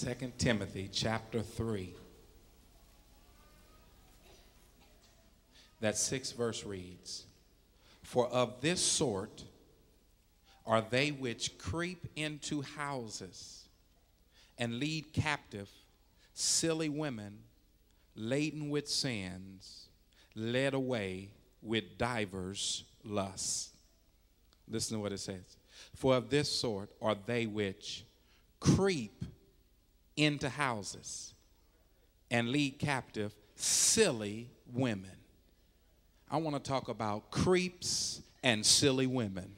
2 Timothy chapter 3. That sixth verse reads For of this sort are they which creep into houses and lead captive silly women laden with sins, led away with divers lusts. Listen to what it says. For of this sort are they which creep into houses and lead captive silly women. I want to talk about creeps and silly women.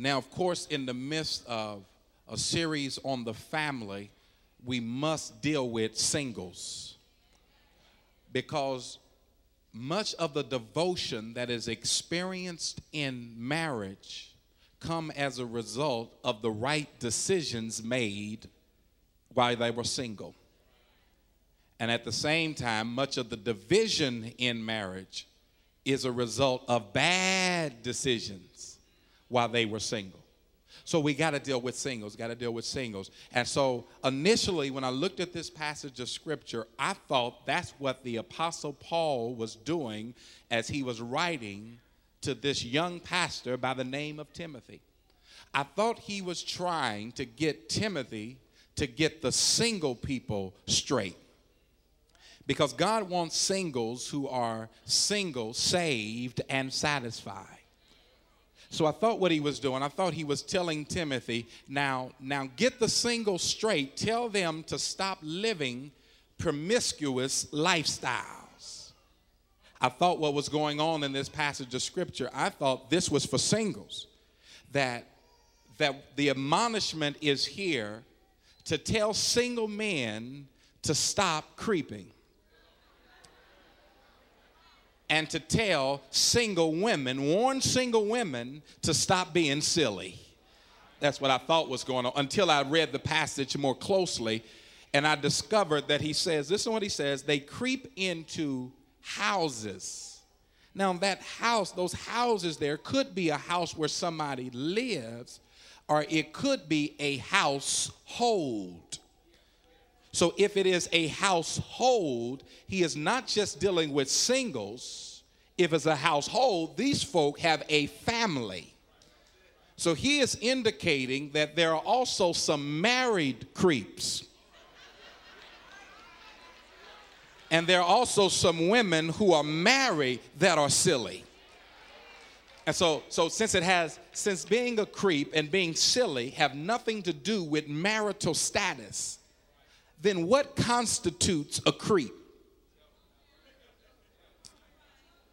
Now, of course, in the midst of a series on the family, we must deal with singles because much of the devotion that is experienced in marriage come as a result of the right decisions made while they were single. And at the same time, much of the division in marriage is a result of bad decisions while they were single. So we got to deal with singles, got to deal with singles. And so initially, when I looked at this passage of scripture, I thought that's what the Apostle Paul was doing as he was writing to this young pastor by the name of Timothy. I thought he was trying to get Timothy to get the single people straight. Because God wants singles who are single, saved, and satisfied. So I thought what he was doing, I thought he was telling Timothy, now, now get the single straight. Tell them to stop living promiscuous lifestyles. I thought what was going on in this passage of scripture, I thought this was for singles. That that the admonishment is here to tell single men to stop creeping and to tell single women, warn single women to stop being silly. That's what I thought was going on until I read the passage more closely and I discovered that he says, this is what he says, they creep into houses. Now, that house, those houses there could be a house where somebody lives, or it could be a household. So if it is a household, he is not just dealing with singles. If it's a household, these folk have a family. So he is indicating that there are also some married creeps. And there are also some women who are married that are silly. And so, so since it has, since being a creep and being silly have nothing to do with marital status, then what constitutes a creep?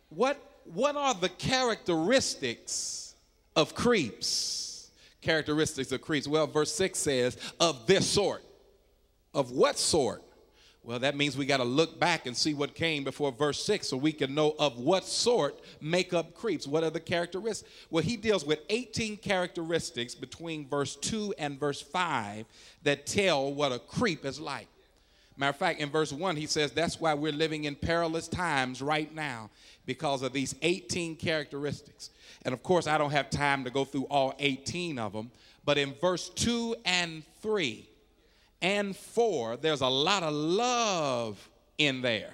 What, what are the characteristics of creeps? Characteristics of creeps. Well, verse 6 says, of this sort. Of what sort? Well, that means we got to look back and see what came before verse 6 so we can know of what sort make up creeps. What are the characteristics? Well, he deals with 18 characteristics between verse 2 and verse 5 that tell what a creep is like. Matter of fact, in verse 1, he says that's why we're living in perilous times right now because of these 18 characteristics. And of course, I don't have time to go through all 18 of them, but in verse 2 and 3, and 4, there's a lot of love in there.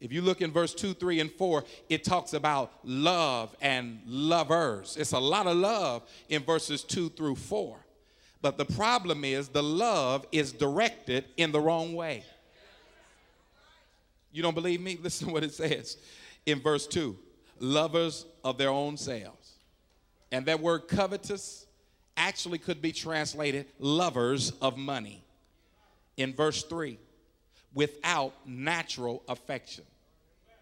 If you look in verse 2, 3, and 4, it talks about love and lovers. It's a lot of love in verses 2 through 4. But the problem is the love is directed in the wrong way. You don't believe me? Listen to what it says in verse 2 lovers of their own selves. And that word covetous actually could be translated lovers of money. In verse 3, without natural affection.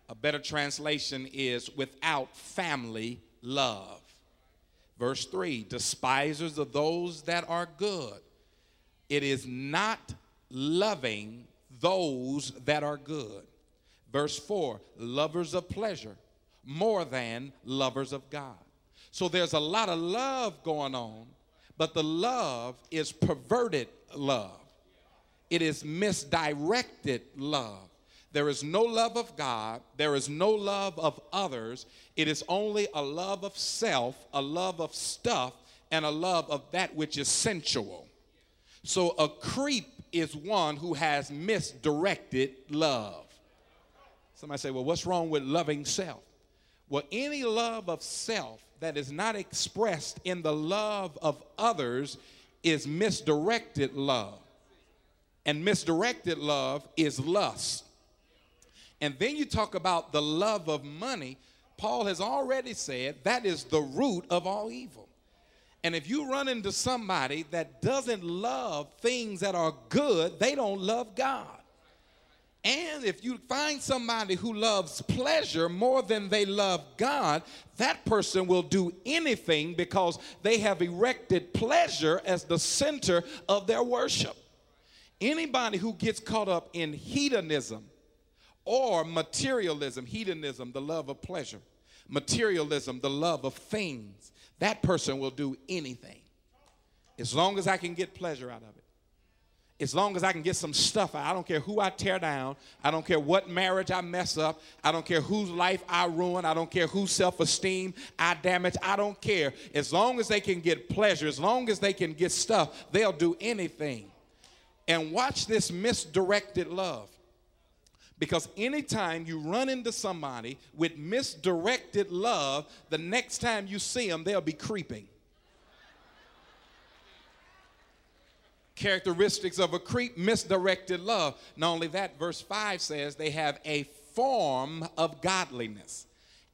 A better translation is without family love. Verse 3 despisers of those that are good. It is not loving those that are good. Verse 4 lovers of pleasure more than lovers of God. So there's a lot of love going on, but the love is perverted love, it is misdirected love. There is no love of God. There is no love of others. It is only a love of self, a love of stuff, and a love of that which is sensual. So a creep is one who has misdirected love. Somebody say, well, what's wrong with loving self? Well, any love of self that is not expressed in the love of others is misdirected love. And misdirected love is lust. And then you talk about the love of money. Paul has already said that is the root of all evil. And if you run into somebody that doesn't love things that are good, they don't love God. And if you find somebody who loves pleasure more than they love God, that person will do anything because they have erected pleasure as the center of their worship. Anybody who gets caught up in hedonism, or materialism, hedonism, the love of pleasure, materialism, the love of things, that person will do anything as long as I can get pleasure out of it. As long as I can get some stuff out. I don't care who I tear down. I don't care what marriage I mess up. I don't care whose life I ruin. I don't care whose self esteem I damage. I don't care. As long as they can get pleasure, as long as they can get stuff, they'll do anything. And watch this misdirected love. Because anytime you run into somebody with misdirected love, the next time you see them, they'll be creeping. Characteristics of a creep, misdirected love. Not only that, verse 5 says they have a form of godliness,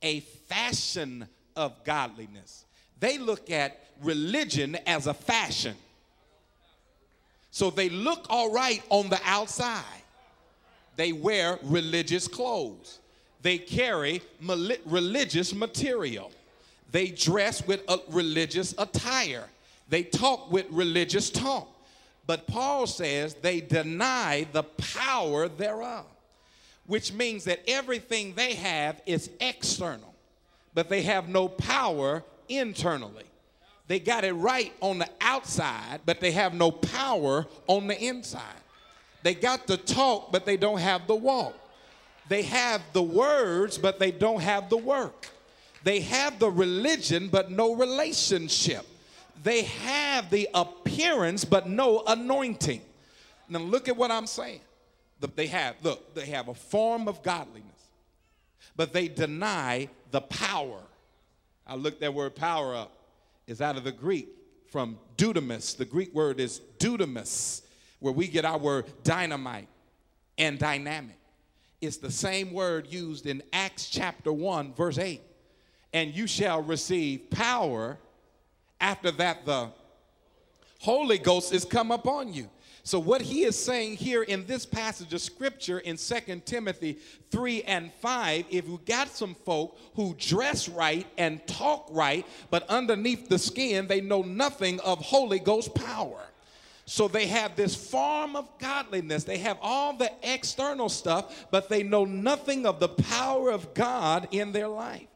a fashion of godliness. They look at religion as a fashion. So they look all right on the outside they wear religious clothes. They carry religious material. They dress with a religious attire. They talk with religious talk. But Paul says they deny the power thereof, which means that everything they have is external, but they have no power internally. They got it right on the outside, but they have no power on the inside. They got the talk, but they don't have the walk. They have the words, but they don't have the work. They have the religion, but no relationship. They have the appearance, but no anointing. Now, look at what I'm saying. They have, look, they have a form of godliness, but they deny the power. I looked that word power up. Is out of the Greek from dunamis. The Greek word is dunamis where we get our word dynamite and dynamic. It's the same word used in Acts chapter 1, verse 8. And you shall receive power. After that, the Holy Ghost is come upon you. So, what he is saying here in this passage of scripture in 2 Timothy 3 and 5, if you got some folk who dress right and talk right, but underneath the skin, they know nothing of Holy Ghost power. So they have this form of godliness. They have all the external stuff, but they know nothing of the power of God in their life.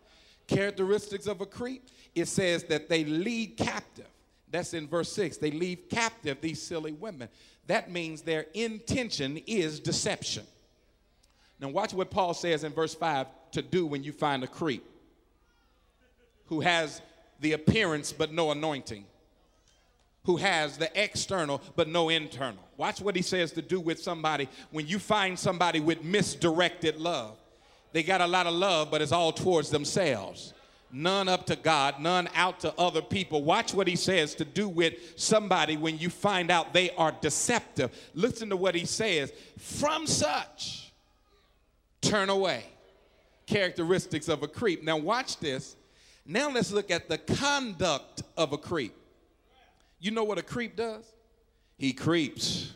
Characteristics of a creep it says that they lead captive. That's in verse 6. They leave captive these silly women. That means their intention is deception. Now, watch what Paul says in verse 5 to do when you find a creep who has the appearance but no anointing who has the external but no internal. Watch what he says to do with somebody when you find somebody with misdirected love. They got a lot of love, but it's all towards themselves. None up to God, none out to other people. Watch what he says to do with somebody when you find out they are deceptive. Listen to what he says. From such, turn away. Characteristics of a creep. Now, watch this. Now, let's look at the conduct of a creep. You know what a creep does? He creeps.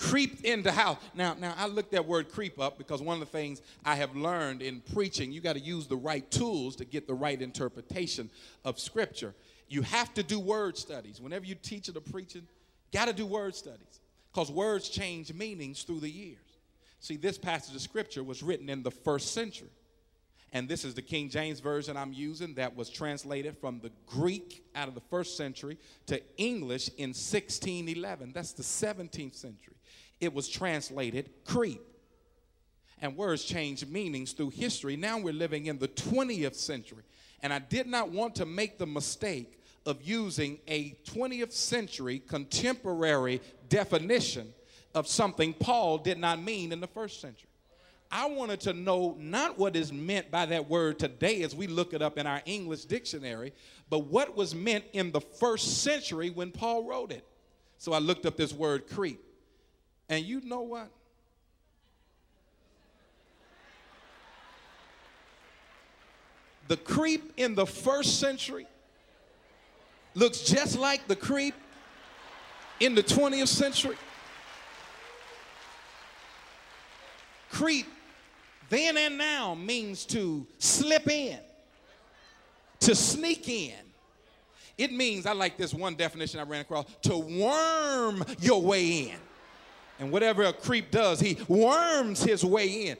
Creeped into house. Now, now I looked that word creep up because one of the things I have learned in preaching, you got to use the right tools to get the right interpretation of scripture. You have to do word studies. Whenever you teach it or preaching, got to do word studies because words change meanings through the years. See, this passage of scripture was written in the first century. And this is the King James Version I'm using that was translated from the Greek out of the first century to English in 1611. That's the 17th century. It was translated creep. And words change meanings through history. Now we're living in the 20th century. And I did not want to make the mistake of using a 20th century contemporary definition of something Paul did not mean in the first century. I wanted to know not what is meant by that word today as we look it up in our English dictionary, but what was meant in the first century when Paul wrote it. So I looked up this word creep. And you know what? The creep in the first century looks just like the creep in the 20th century. Creep then and now means to slip in, to sneak in. It means, I like this one definition I ran across, to worm your way in. And whatever a creep does, he worms his way in.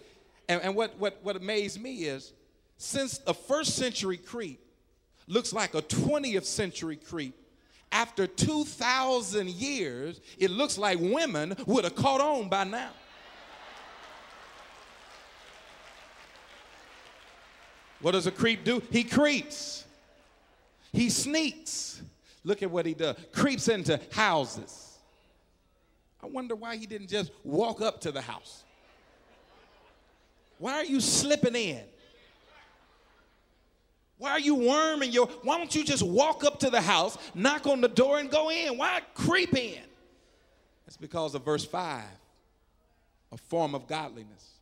And, and what, what, what amazed me is, since a first century creep looks like a 20th century creep, after 2,000 years, it looks like women would have caught on by now. What does a creep do? He creeps. He sneaks. Look at what he does. Creeps into houses. I wonder why he didn't just walk up to the house. Why are you slipping in? Why are you worming your? Why don't you just walk up to the house, knock on the door, and go in? Why creep in? That's because of verse 5 a form of godliness.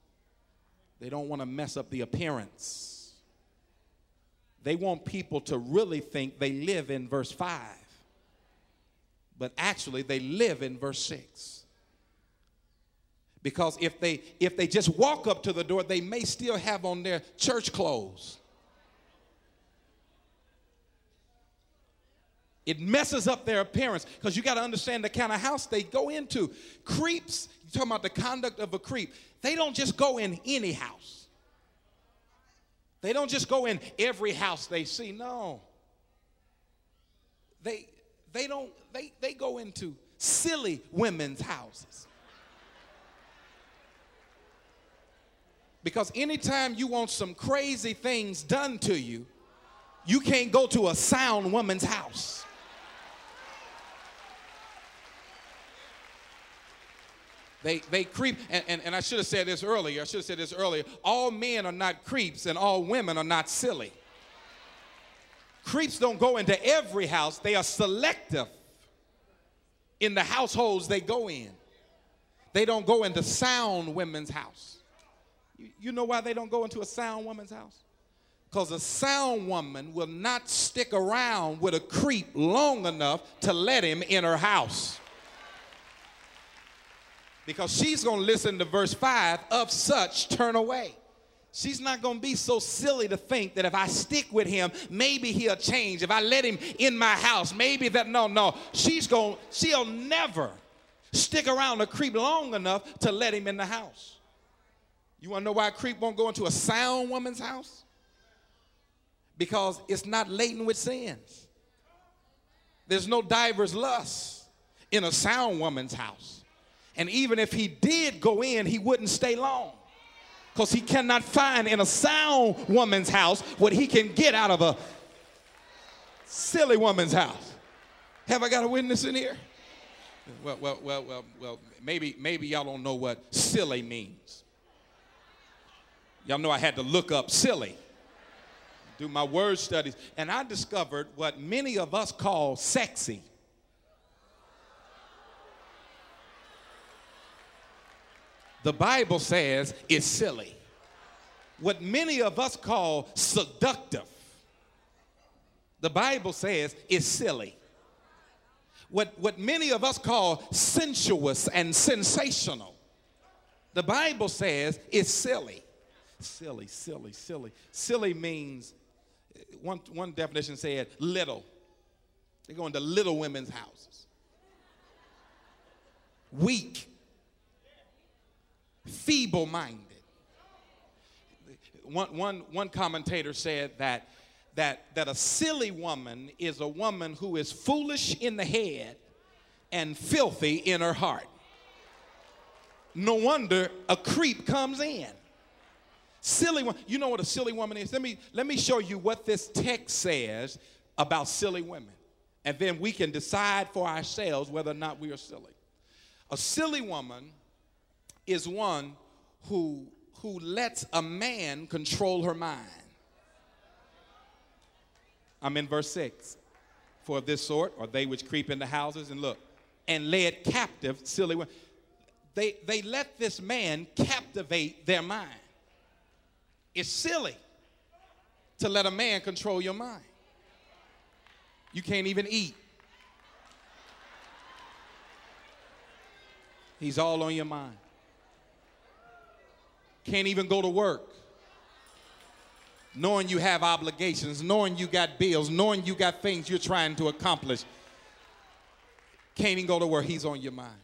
They don't want to mess up the appearance. They want people to really think they live in verse 5, but actually they live in verse 6. Because if they if they just walk up to the door, they may still have on their church clothes. It messes up their appearance because you got to understand the kind of house they go into. Creeps, you're talking about the conduct of a creep, they don't just go in any house. They don't just go in every house they see. No. They they don't they they go into silly women's houses. Because anytime you want some crazy things done to you, you can't go to a sound woman's house. They, they creep, and, and, and I should have said this earlier. I should have said this earlier. All men are not creeps, and all women are not silly. Creeps don't go into every house, they are selective in the households they go in. They don't go into sound women's house. You, you know why they don't go into a sound woman's house? Because a sound woman will not stick around with a creep long enough to let him in her house because she's going to listen to verse 5 of such turn away. She's not going to be so silly to think that if I stick with him, maybe he'll change. If I let him in my house, maybe that, no, no. She's going, she'll never stick around a creep long enough to let him in the house. You want to know why a creep won't go into a sound woman's house? Because it's not laden with sins. There's no diver's lust in a sound woman's house. And even if he did go in, he wouldn't stay long. Because he cannot find in a sound woman's house what he can get out of a silly woman's house. Have I got a witness in here? Well, well, well, well, well, maybe, maybe y'all don't know what silly means. Y'all know I had to look up silly, do my word studies, and I discovered what many of us call sexy. The Bible says is silly. What many of us call seductive, the Bible says is silly. What, what many of us call sensuous and sensational, the Bible says is silly. Silly, silly, silly. Silly means, one, one definition said little. They go into little women's houses. Weak feeble minded. one, one, one commentator said that, that, that a silly woman is a woman who is foolish in the head and filthy in her heart. No wonder a creep comes in. Silly one. You know what a silly woman is? Let me, let me show you what this text says about silly women. And then we can decide for ourselves whether or not we are silly. A silly woman is one who, who lets a man control her mind. I'm in verse 6. For of this sort are they which creep into houses and look, and led captive silly women. They, they let this man captivate their mind. It's silly to let a man control your mind. You can't even eat. He's all on your mind. Can't even go to work. Knowing you have obligations, knowing you got bills, knowing you got things you're trying to accomplish. Can't even go to work. He's on your mind.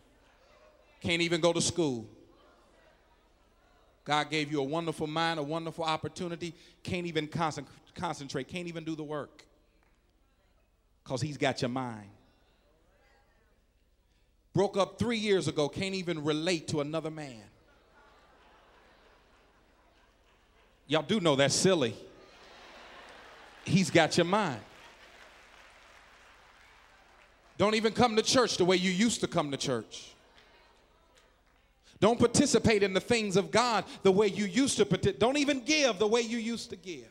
Can't even go to school. God gave you a wonderful mind, a wonderful opportunity. Can't even concentrate, can't even do the work because He's got your mind. Broke up three years ago, can't even relate to another man. Y'all do know that's silly. He's got your mind. Don't even come to church the way you used to come to church. Don't participate in the things of God the way you used to. Don't even give the way you used to give.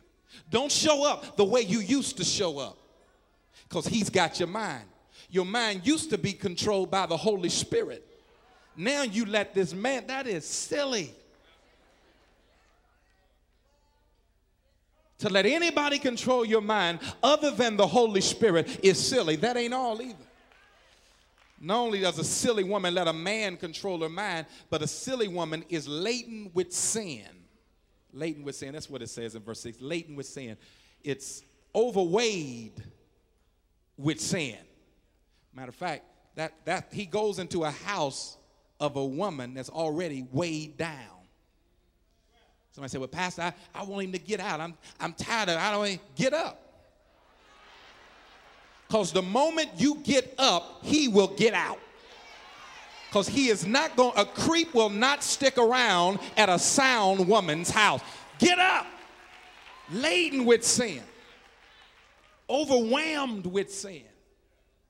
Don't show up the way you used to show up because He's got your mind. Your mind used to be controlled by the Holy Spirit. Now you let this man, that is silly. To let anybody control your mind other than the Holy Spirit is silly. That ain't all either. Not only does a silly woman let a man control her mind, but a silly woman is laden with sin. Laden with sin. That's what it says in verse 6. Laden with sin. It's overweighed with sin. Matter of fact, that, that he goes into a house of a woman that's already weighed down. Somebody said, Well, Pastor, I, I want him to get out. I'm, I'm tired of it. I don't want get up. Because the moment you get up, he will get out. Because he is not going, a creep will not stick around at a sound woman's house. Get up, laden with sin, overwhelmed with sin.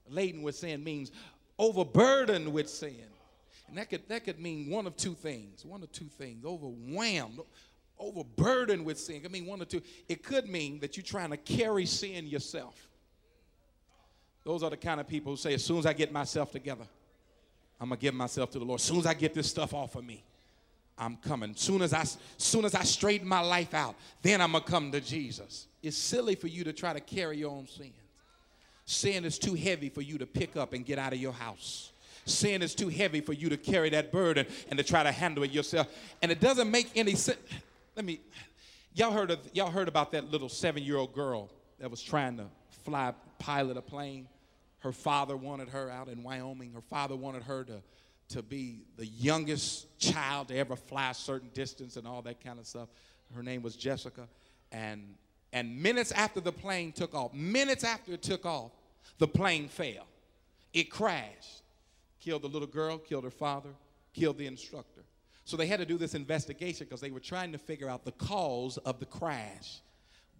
Laden with sin means overburdened with sin. And that could, that could mean one of two things. One of two things. Overwhelmed, overburdened with sin. I mean one or two. It could mean that you're trying to carry sin yourself. Those are the kind of people who say, as soon as I get myself together, I'm gonna give myself to the Lord. As soon as I get this stuff off of me, I'm coming. Soon as I soon as I straighten my life out, then I'm gonna come to Jesus. It's silly for you to try to carry your own sins. Sin is too heavy for you to pick up and get out of your house. Sin is too heavy for you to carry that burden and to try to handle it yourself. And it doesn't make any sense. Let me y'all heard of y'all heard about that little seven-year-old girl that was trying to fly pilot a plane her father wanted her out in Wyoming. Her father wanted her to, to be the youngest child to ever fly a certain distance and all that kind of stuff. Her name was Jessica. And, and minutes after the plane took off, minutes after it took off, the plane fell. It crashed. Killed the little girl, killed her father, killed the instructor. So they had to do this investigation because they were trying to figure out the cause of the crash.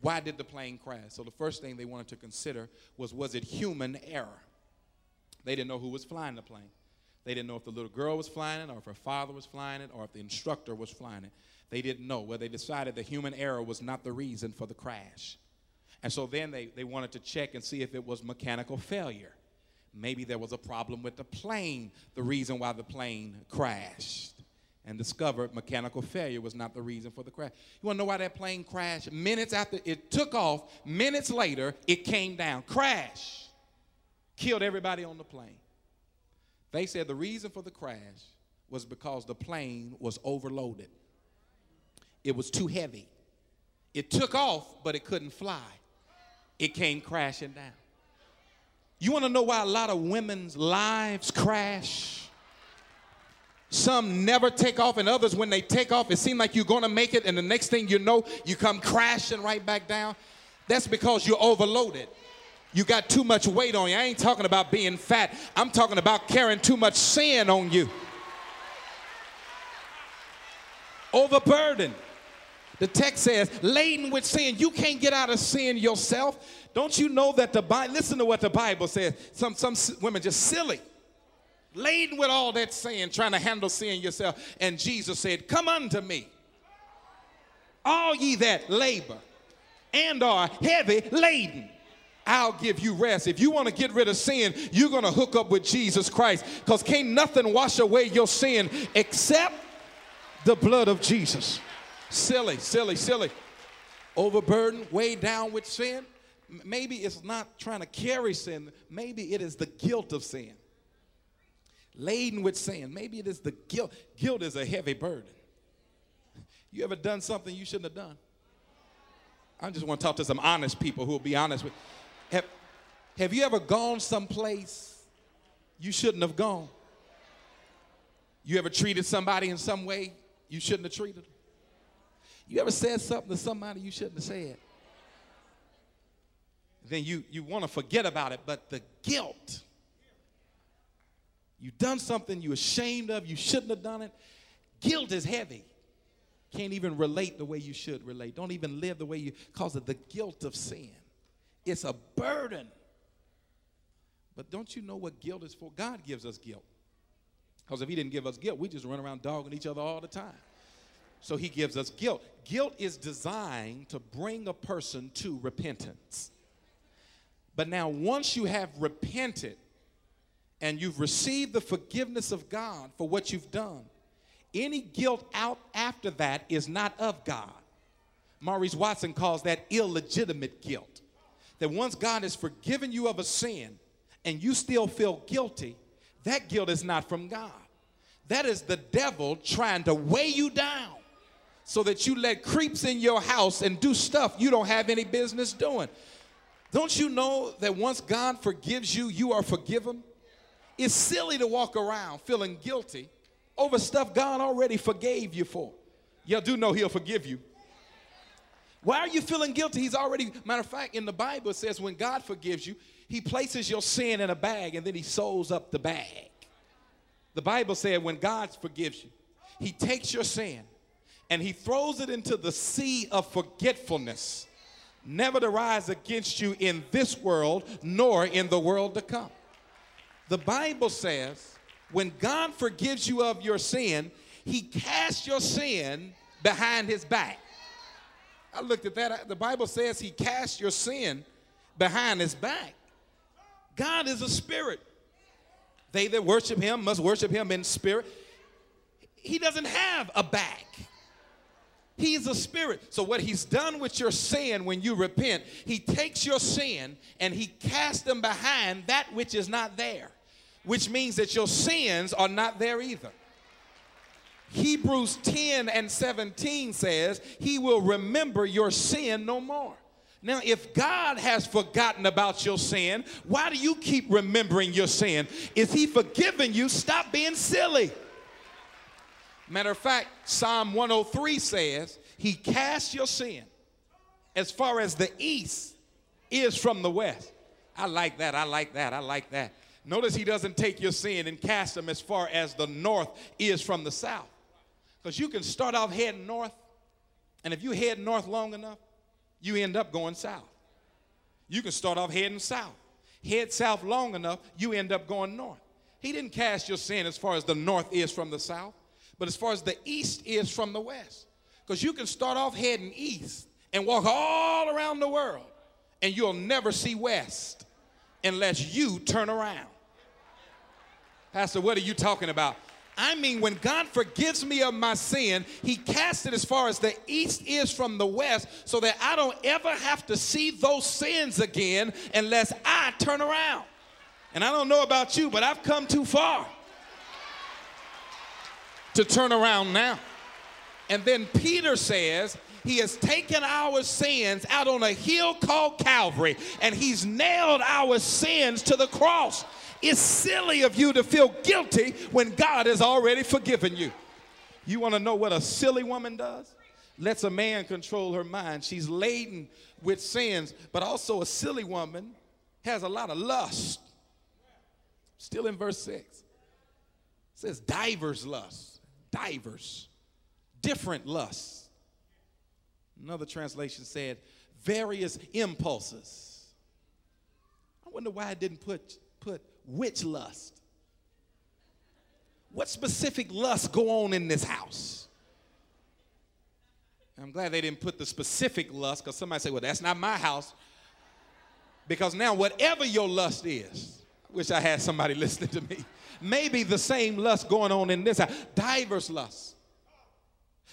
Why did the plane crash? So the first thing they wanted to consider was was it human error? They didn't know who was flying the plane. They didn't know if the little girl was flying it or if her father was flying it or if the instructor was flying it. They didn't know. Well, they decided the human error was not the reason for the crash. And so then they, they wanted to check and see if it was mechanical failure. Maybe there was a problem with the plane, the reason why the plane crashed and discovered mechanical failure was not the reason for the crash. You want to know why that plane crashed? Minutes after it took off, minutes later, it came down. Crash. Killed everybody on the plane. They said the reason for the crash was because the plane was overloaded. It was too heavy. It took off, but it couldn't fly. It came crashing down. You want to know why a lot of women's lives crash? Some never take off, and others, when they take off, it seems like you're gonna make it, and the next thing you know, you come crashing right back down. That's because you're overloaded. You got too much weight on you. I ain't talking about being fat, I'm talking about carrying too much sin on you. Overburdened. The text says, laden with sin. You can't get out of sin yourself. Don't you know that the Bible, listen to what the Bible says. Some, some women just silly laden with all that sin, trying to handle sin yourself. And Jesus said, Come unto me, all ye that labor and are heavy laden. I'll give you rest. If you want to get rid of sin, you're going to hook up with Jesus Christ because can't nothing wash away your sin except the blood of Jesus. Silly, silly, silly. Overburdened, weighed down with sin. Maybe it's not trying to carry sin, maybe it is the guilt of sin laden with sin. Maybe it is the guilt. Guilt is a heavy burden. You ever done something you shouldn't have done? I just want to talk to some honest people who will be honest with. Have, have you ever gone someplace you shouldn't have gone? You ever treated somebody in some way you shouldn't have treated? You ever said something to somebody you shouldn't have said? Then you, you want to forget about it, but the guilt You've done something you're ashamed of, you shouldn't have done it. Guilt is heavy. Can't even relate the way you should relate. Don't even live the way you, because of the guilt of sin. It's a burden. But don't you know what guilt is for? God gives us guilt. Because if He didn't give us guilt, we just run around dogging each other all the time. So He gives us guilt. Guilt is designed to bring a person to repentance. But now, once you have repented, and you've received the forgiveness of God for what you've done, any guilt out after that is not of God. Maurice Watson calls that illegitimate guilt. That once God has forgiven you of a sin and you still feel guilty, that guilt is not from God. That is the devil trying to weigh you down so that you let creeps in your house and do stuff you don't have any business doing. Don't you know that once God forgives you, you are forgiven? It's silly to walk around feeling guilty over stuff God already forgave you for. You do know He'll forgive you. Why are you feeling guilty? He's already, matter of fact, in the Bible it says when God forgives you, He places your sin in a bag and then He sews up the bag. The Bible said when God forgives you, He takes your sin and He throws it into the sea of forgetfulness, never to rise against you in this world nor in the world to come. The Bible says when God forgives you of your sin, he casts your sin behind his back. I looked at that. The Bible says he casts your sin behind his back. God is a spirit. They that worship him must worship him in spirit. He doesn't have a back. He's a spirit. So, what he's done with your sin when you repent, he takes your sin and he casts them behind that which is not there, which means that your sins are not there either. Hebrews 10 and 17 says, He will remember your sin no more. Now, if God has forgotten about your sin, why do you keep remembering your sin? Is He forgiven you? Stop being silly. Matter of fact, Psalm 103 says, He casts your sin as far as the east is from the west. I like that. I like that. I like that. Notice He doesn't take your sin and cast them as far as the north is from the south. Because you can start off heading north, and if you head north long enough, you end up going south. You can start off heading south. Head south long enough, you end up going north. He didn't cast your sin as far as the north is from the south but as far as the east is from the west. Because you can start off heading east and walk all around the world, and you'll never see west unless you turn around. Pastor, what are you talking about? I mean, when God forgives me of my sin, He casts it as far as the east is from the west so that I don't ever have to see those sins again unless I turn around. And I don't know about you, but I've come too far to turn around now. And then Peter says, he has taken our sins out on a hill called Calvary, and he's nailed our sins to the cross. It's silly of you to feel guilty when God has already forgiven you. You want to know what a silly woman does? Lets a man control her mind. She's laden with sins, but also a silly woman has a lot of lust. Still in verse 6. It says divers lust. Divers. Different lusts. Another translation said various impulses. I wonder why I didn't put, put which lust. What specific lust go on in this house? I'm glad they didn't put the specific lust because somebody say, well, that's not my house. Because now, whatever your lust is, I wish I had somebody listening to me, maybe the same lust going on in this house. Diverse lusts,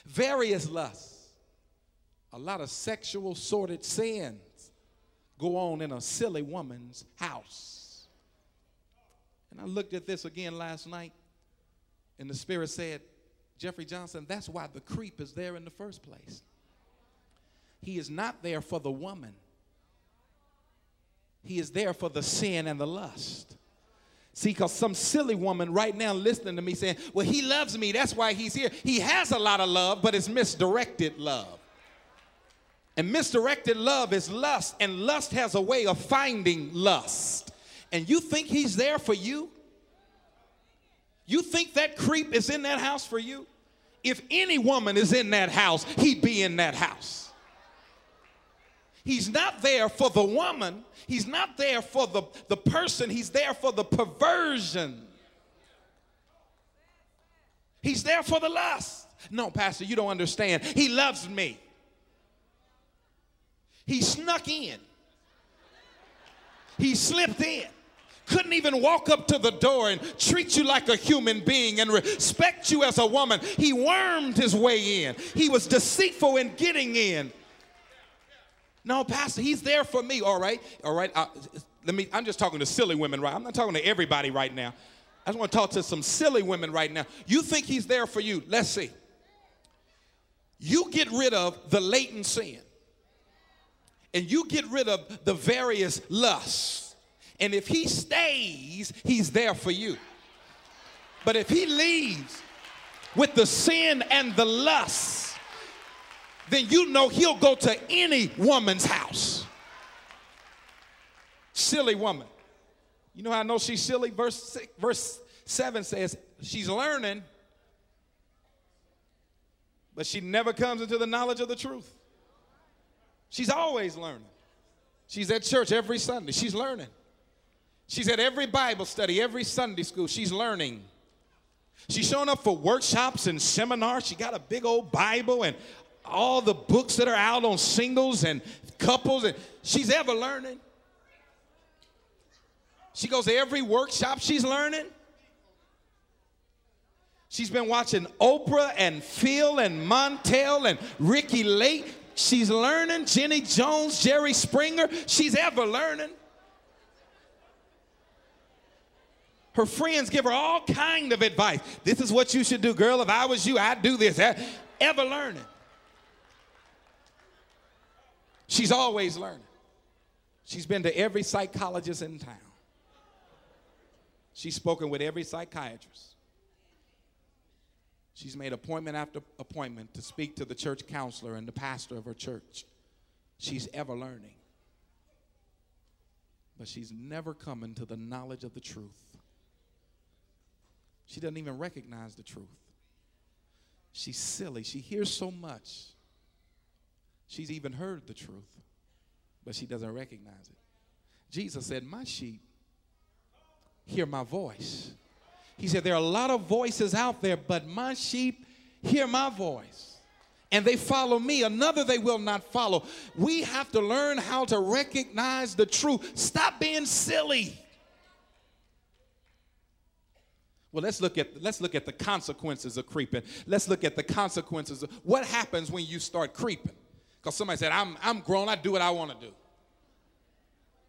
various lusts, a lot of sexual sordid sins go on in a silly woman's house. And I looked at this again last night, and the Spirit said, Jeffrey Johnson, that's why the creep is there in the first place. He is not there for the woman, he is there for the sin and the lust. See, because some silly woman right now listening to me saying, Well, he loves me, that's why he's here. He has a lot of love, but it's misdirected love. And misdirected love is lust, and lust has a way of finding lust. And you think he's there for you? You think that creep is in that house for you? If any woman is in that house, he'd be in that house. He's not there for the woman, he's not there for the, the person, he's there for the perversion. He's there for the lust. No, Pastor, you don't understand. He loves me. He snuck in. He slipped in. Couldn't even walk up to the door and treat you like a human being and respect you as a woman. He wormed his way in. He was deceitful in getting in. No, Pastor, he's there for me. All right, all right. Uh, let me. I'm just talking to silly women, right? I'm not talking to everybody right now. I just want to talk to some silly women right now. You think he's there for you? Let's see. You get rid of the latent sin, and you get rid of the various lusts. And if he stays, he's there for you. But if he leaves with the sin and the lust, then you know he'll go to any woman's house. Silly woman. You know how I know she's silly? Verse, six, verse 7 says, She's learning, but she never comes into the knowledge of the truth. She's always learning. She's at church every Sunday. She's learning. She's at every Bible study, every Sunday school. She's learning. She's showing up for workshops and seminars. She got a big old Bible and all the books that are out on singles and couples, and she's ever learning. She goes to every workshop she's learning. She's been watching Oprah and Phil and Montel and Ricki Lake. She's learning. Jenny Jones, Jerry Springer. She's ever learning. Her friends give her all kind of advice. This is what you should do, girl. If I was you, I'd do this. Eh, ever learning. She's always learning. She's been to every psychologist in town. She's spoken with every psychiatrist. She's made appointment after appointment to speak to the church counselor and the pastor of her church. She's ever learning. But she's never coming to the knowledge of the truth. She doesn't even recognize the truth. She's silly. She hears so much She's even heard the truth, but she doesn't recognize it. Jesus said, My sheep hear my voice. He said, There are a lot of voices out there, but my sheep hear my voice. And they follow me. Another they will not follow. We have to learn how to recognize the truth. Stop being silly. Well, let's look at let's look at the consequences of creeping. Let's look at the consequences of what happens when you start creeping. Because somebody said, I'm, I'm grown, I do what I want to do.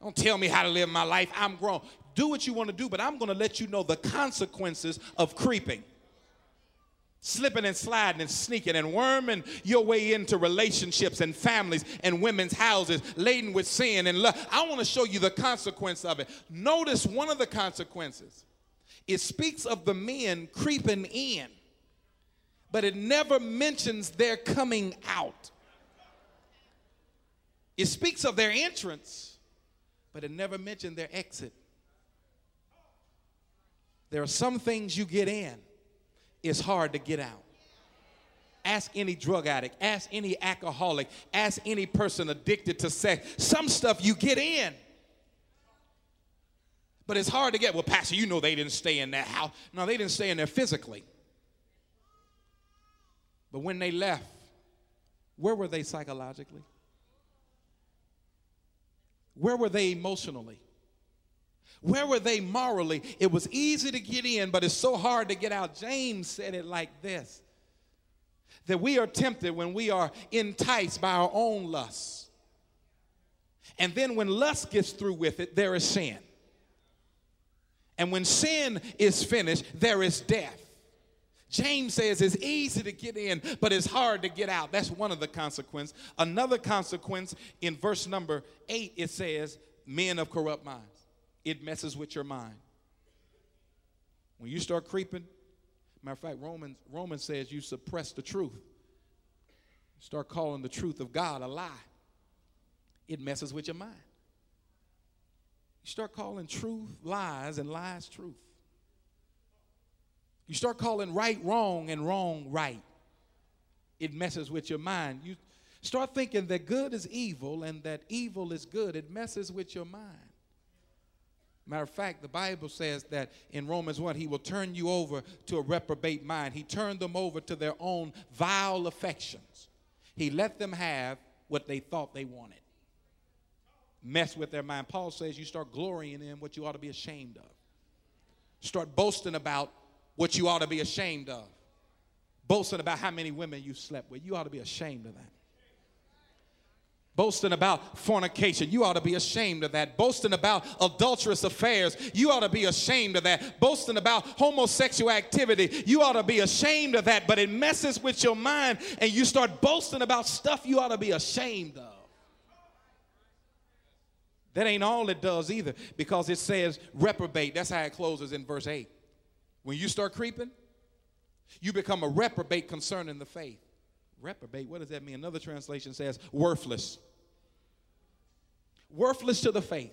Don't tell me how to live my life. I'm grown. Do what you want to do, but I'm going to let you know the consequences of creeping. slipping and sliding and sneaking and worming your way into relationships and families and women's houses laden with sin and love. I want to show you the consequence of it. Notice one of the consequences. It speaks of the men creeping in, but it never mentions their coming out. It speaks of their entrance, but it never mentioned their exit. There are some things you get in it's hard to get out. Ask any drug addict, ask any alcoholic, ask any person addicted to sex. Some stuff you get in. But it's hard to get. Well, Pastor, you know they didn't stay in that house. No, they didn't stay in there physically. But when they left, where were they psychologically? Where were they emotionally? Where were they morally? It was easy to get in, but it's so hard to get out. James said it like this that we are tempted when we are enticed by our own lusts. And then when lust gets through with it, there is sin. And when sin is finished, there is death. James says it's easy to get in, but it's hard to get out. That's one of the consequences. Another consequence in verse number eight, it says, men of corrupt minds it messes with your mind. When you start creeping, matter of fact, Romans, Romans says you suppress the truth. Start calling the truth of God a lie. It messes with your mind. You start calling truth lies and lies truth. You start calling right wrong and wrong right. It messes with your mind. You start thinking that good is evil and that evil is good. It messes with your mind. Matter of fact, the Bible says that in Romans 1, he will turn you over to a reprobate mind. He turned them over to their own vile affections. He let them have what they thought they wanted. Mess with their mind. Paul says you start glorying in what you ought to be ashamed of. Start boasting about what you ought to be ashamed of. Boasting about how many women you slept with. You ought to be ashamed of that. Boasting about fornication, you ought to be ashamed of that. Boasting about adulterous affairs, you ought to be ashamed of that. Boasting about homosexual activity, you ought to be ashamed of that. But it messes with your mind and you start boasting about stuff you ought to be ashamed of. That ain't all it does either because it says reprobate. That's how it closes in verse 8. When you start creeping, you become a reprobate concerning the faith. Reprobate, what does that mean? Another translation says worthless. Worthless to the faith.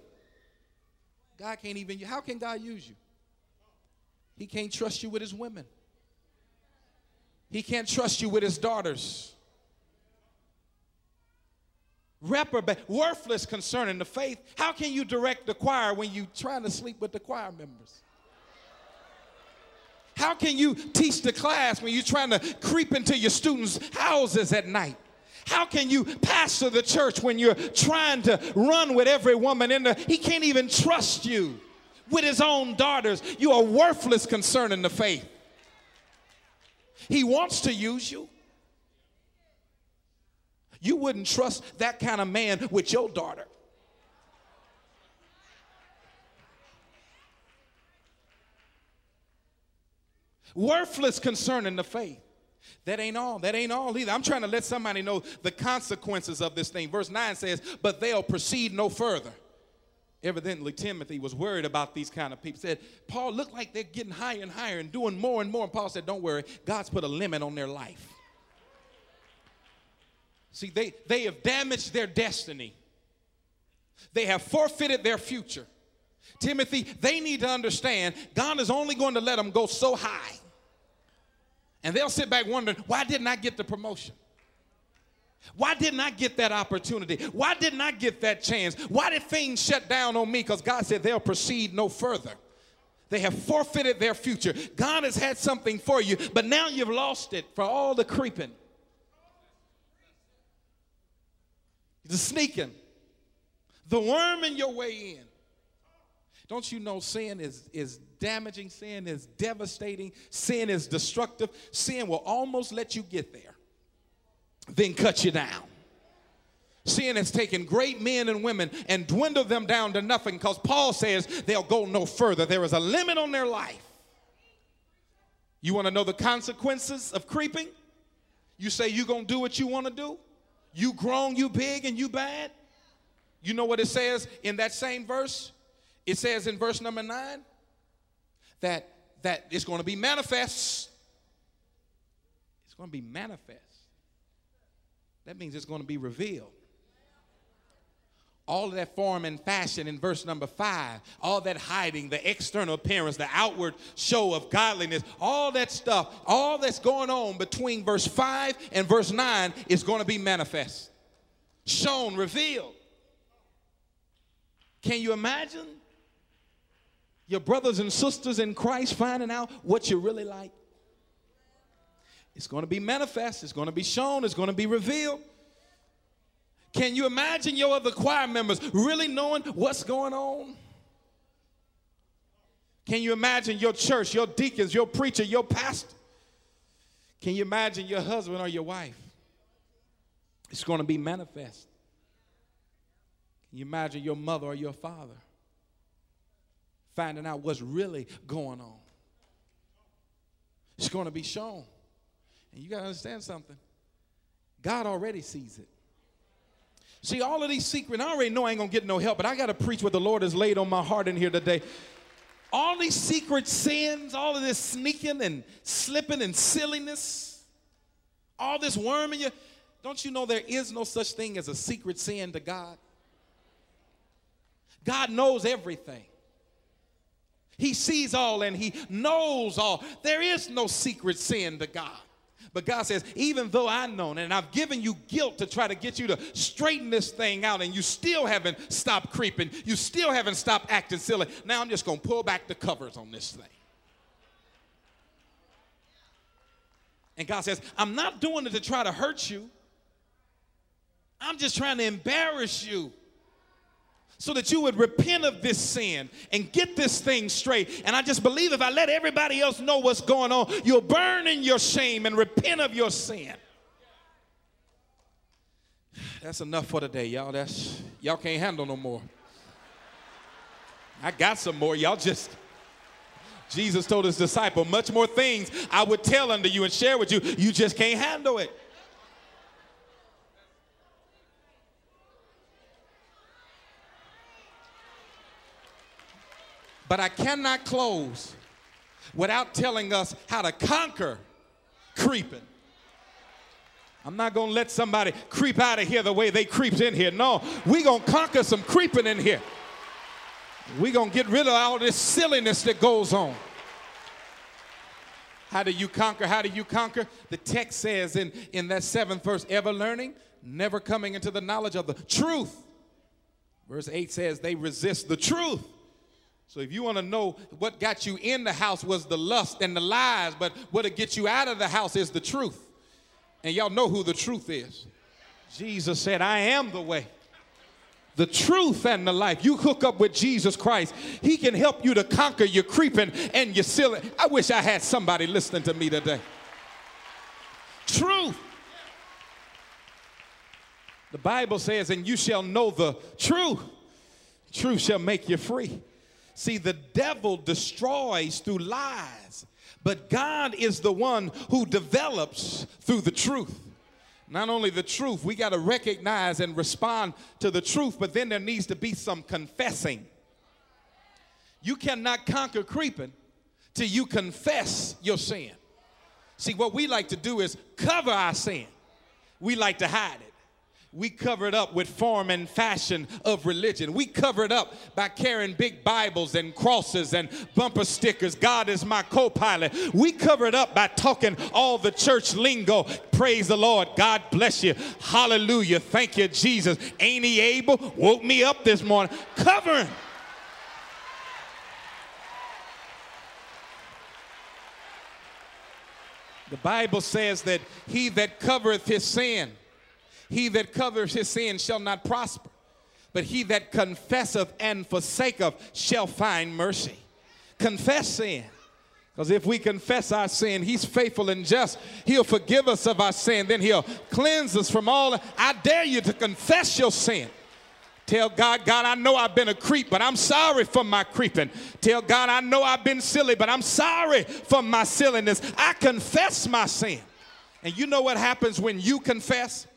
God can't even, how can God use you? He can't trust you with his women. He can't trust you with his daughters. Reprobate, worthless concerning the faith. How can you direct the choir when you're trying to sleep with the choir members? How can you teach the class when you're trying to creep into your students' houses at night? How can you pastor the church when you're trying to run with every woman in there? He can't even trust you with his own daughters. You are worthless concerning the faith. He wants to use you. You wouldn't trust that kind of man with your daughter. Worthless concerning the faith. That ain't all. That ain't all either. I'm trying to let somebody know the consequences of this thing. Verse 9 says, But they'll proceed no further. Evidently, Timothy was worried about these kind of people. Said, Paul, look like they're getting higher and higher and doing more and more. And Paul said, Don't worry, God's put a limit on their life. See, they, they have damaged their destiny, they have forfeited their future. Timothy, they need to understand God is only going to let them go so high. And they'll sit back wondering, why didn't I get the promotion? Why didn't I get that opportunity? Why didn't I get that chance? Why did things shut down on me? Because God said they'll proceed no further. They have forfeited their future. God has had something for you, but now you've lost it for all the creeping, the sneaking, the worming your way in. Don't you know sin is, is damaging? Sin is devastating. Sin is destructive. Sin will almost let you get there, then cut you down. Sin has taken great men and women and dwindled them down to nothing because Paul says they'll go no further. There is a limit on their life. You want to know the consequences of creeping? You say you're going to do what you want to do? You grown, you big, and you bad? You know what it says in that same verse? It says in verse number nine that, that it's going to be manifest. It's going to be manifest. That means it's going to be revealed all of that form and fashion in verse number five, all that hiding, the external appearance, the outward show of godliness, all that stuff, all that's going on between verse five and verse nine is going to be manifest, shown, revealed. Can you imagine your brothers and sisters in Christ finding out what you're really like? It's going to be manifest, it's going to be shown, it's going to be revealed. Can you imagine your other choir members really knowing what's going on? Can you imagine your church, your deacons, your preacher, your pastor? Can you imagine your husband or your wife? It's going to be manifest. Can you imagine your mother or your father finding out what's really going on? It's going to be shown. And you got to understand something God already sees it. See, all of these secrets, I already know I ain't gonna get no help, but I gotta preach what the Lord has laid on my heart in here today. All these secret sins, all of this sneaking and slipping and silliness, all this worm in you. Don't you know there is no such thing as a secret sin to God? God knows everything. He sees all and he knows all. There is no secret sin to God. But God says, even though I've known and I've given you guilt to try to get you to straighten this thing out, and you still haven't stopped creeping, you still haven't stopped acting silly, now I'm just going to pull back the covers on this thing. And God says, I'm not doing it to try to hurt you. I'm just trying to embarrass you so that you would repent of this sin and get this thing straight. And I just believe if I let everybody else know what's going on, you'll burn in your shame and repent of your sin. That's enough for today, y'all. That's y'all can't handle no more. I got some more. Y'all just Jesus told his disciple, much more things I would tell unto you and share with you. You just can't handle it. But I cannot close without telling us how to conquer creeping. I'm not going to let somebody creep out of here the way they creeped in here. No, we're going to conquer some creeping in here. We're going to get rid of all this silliness that goes on. How do you conquer? How do you conquer? The text says in, in that seventh verse, ever learning, never coming into the knowledge of the truth. Verse 8 says, they resist the truth so if you want to know what got you in the house was the lust and the lies, but what'll get you out of the house is the truth. And y'all know who the truth is. Jesus said, I am the way, the truth, and the life. You hook up with Jesus Christ, He can help you to conquer your creeping and your silly. I wish I had somebody listening to me today. Truth. The Bible says, and you shall know the truth. Truth shall make you free. See, the devil destroys through lies, but God is the one who develops through the truth. Not only the truth, we got to recognize and respond to the truth, but then there needs to be some confessing. You cannot conquer creeping till you confess your sin. See, what we like to do is cover our sin, we like to hide it we cover it up with form and fashion of religion. We cover it up by carrying big Bibles and crosses and bumper stickers. God is my co pilot. We cover it up by talking all the church lingo. Praise the Lord. God bless you. Hallelujah. Thank you, Jesus. Ain't he able? Woke me up this morning. Covering. The Bible says that he that covereth his sin he that covers his sin shall not prosper, but he that confesseth and forsaketh shall find mercy. Confess sin. Because if we confess our sin, he's faithful and just. He'll forgive us of our sin. Then he'll cleanse us from all. I dare you to confess your sin Tell God, God, I know I've been a creep, but I'm sorry for my creeping. Tell God, I know I've been silly, but I'm sorry for my silliness. I confess my sin. And you know what happens when you confess?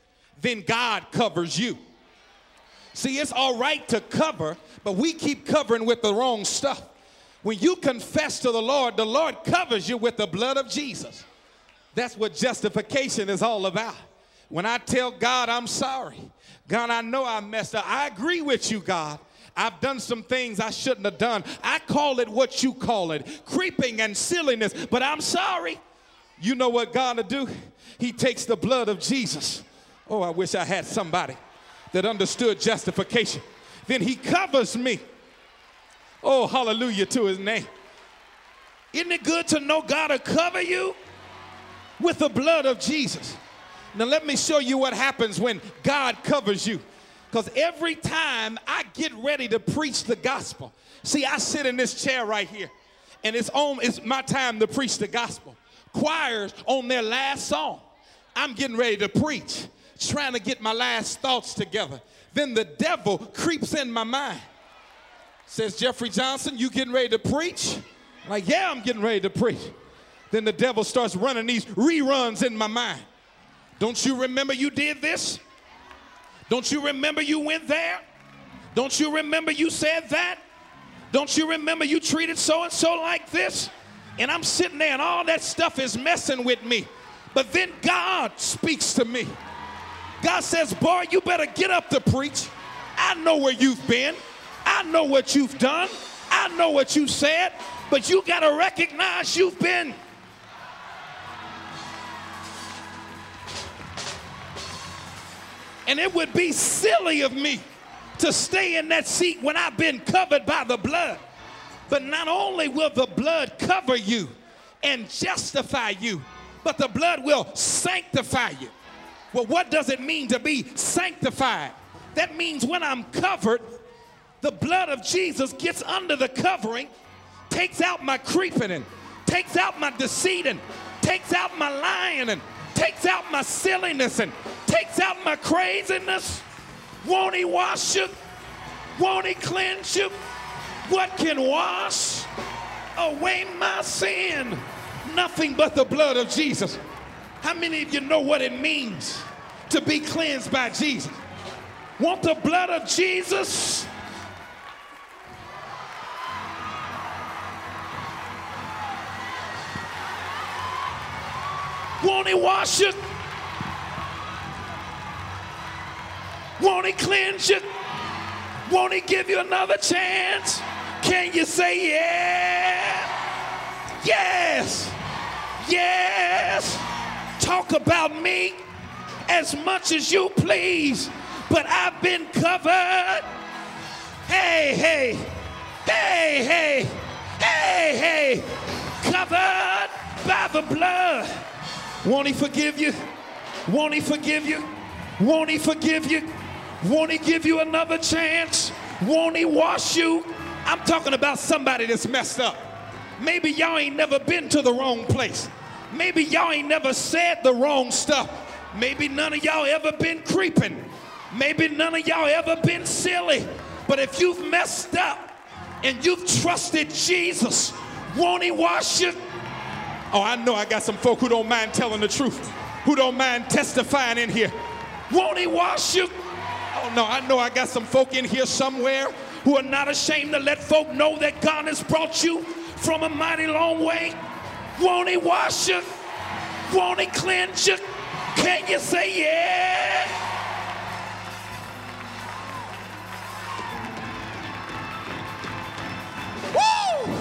Then God covers you. See, it's all right to cover, but we keep covering with the wrong stuff. When you confess to the Lord, the Lord covers you with the blood of Jesus. That's what justification is all about. When I tell God I'm sorry, God, I know I messed up. I agree with you, God. I've done some things I shouldn't have done. I call it what you call it creeping and silliness, but I'm sorry. You know what God will do? He takes the blood of Jesus. Oh, I wish I had somebody that understood justification. Then He covers me. Oh, hallelujah to His name. Isn't it good to know God will cover you with the blood of Jesus? Now, let me show you what happens when God covers you. Because every time I get ready to preach the gospel, see, I sit in this chair right here, and it's on, it's my time to preach the gospel. Choirs on their last song. I'm getting ready to preach, trying to get my last thoughts together. Then the devil creeps in my mind. Says, Jeffrey Johnson, you getting ready to preach? I'm like, yeah, I'm getting ready to preach. Then the devil starts running these reruns in my mind. Don't you remember you did this? Don't you remember you went there? Don't you remember you said that? Don't you remember you treated so and so like this? And I'm sitting there and all that stuff is messing with me. But then God speaks to me. God says, Boy, you better get up to preach. I know where you've been, I know what you've done, I know what you said, but you got to recognize you've been And it would be silly of me to stay in that seat when I've been covered by the blood. But not only will the blood cover you and justify you, but the blood will sanctify you. Well, what does it mean to be sanctified? That means when I'm covered, the blood of Jesus gets under the covering, takes out my creeping and takes out my deceit and takes out my lying and takes out my silliness and takes out my craziness. Won't he wash you? Won't he cleanse you? What can wash away my sin? Nothing but the blood of Jesus. How many of you know what it means to be cleansed by Jesus? Want the blood of Jesus? Won't he wash you? Won't he cleanse you? Won't he give you another chance? Can you say yeah? Yes. Yes. Talk about me as much as you please, but I've been covered. Hey, hey, hey, hey, hey, hey, covered by the blood. Won't he forgive you? Won't he forgive you? Won't he forgive you? Won't he give you another chance? Won't he wash you? I'm talking about somebody that's messed up. Maybe y'all ain't never been to the wrong place. Maybe y'all ain't never said the wrong stuff. Maybe none of y'all ever been creeping. Maybe none of y'all ever been silly. But if you've messed up and you've trusted Jesus, won't he wash you? Oh, I know I got some folk who don't mind telling the truth, who don't mind testifying in here. Won't he wash you? Oh, no, I know I got some folk in here somewhere who are not ashamed to let folk know that God has brought you from a mighty long way. Won't he wash you? Won't he cleanse you? Can you say yeah? Woo!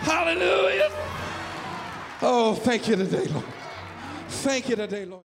Hallelujah. Oh, thank you today, Lord. Thank you today, Lord.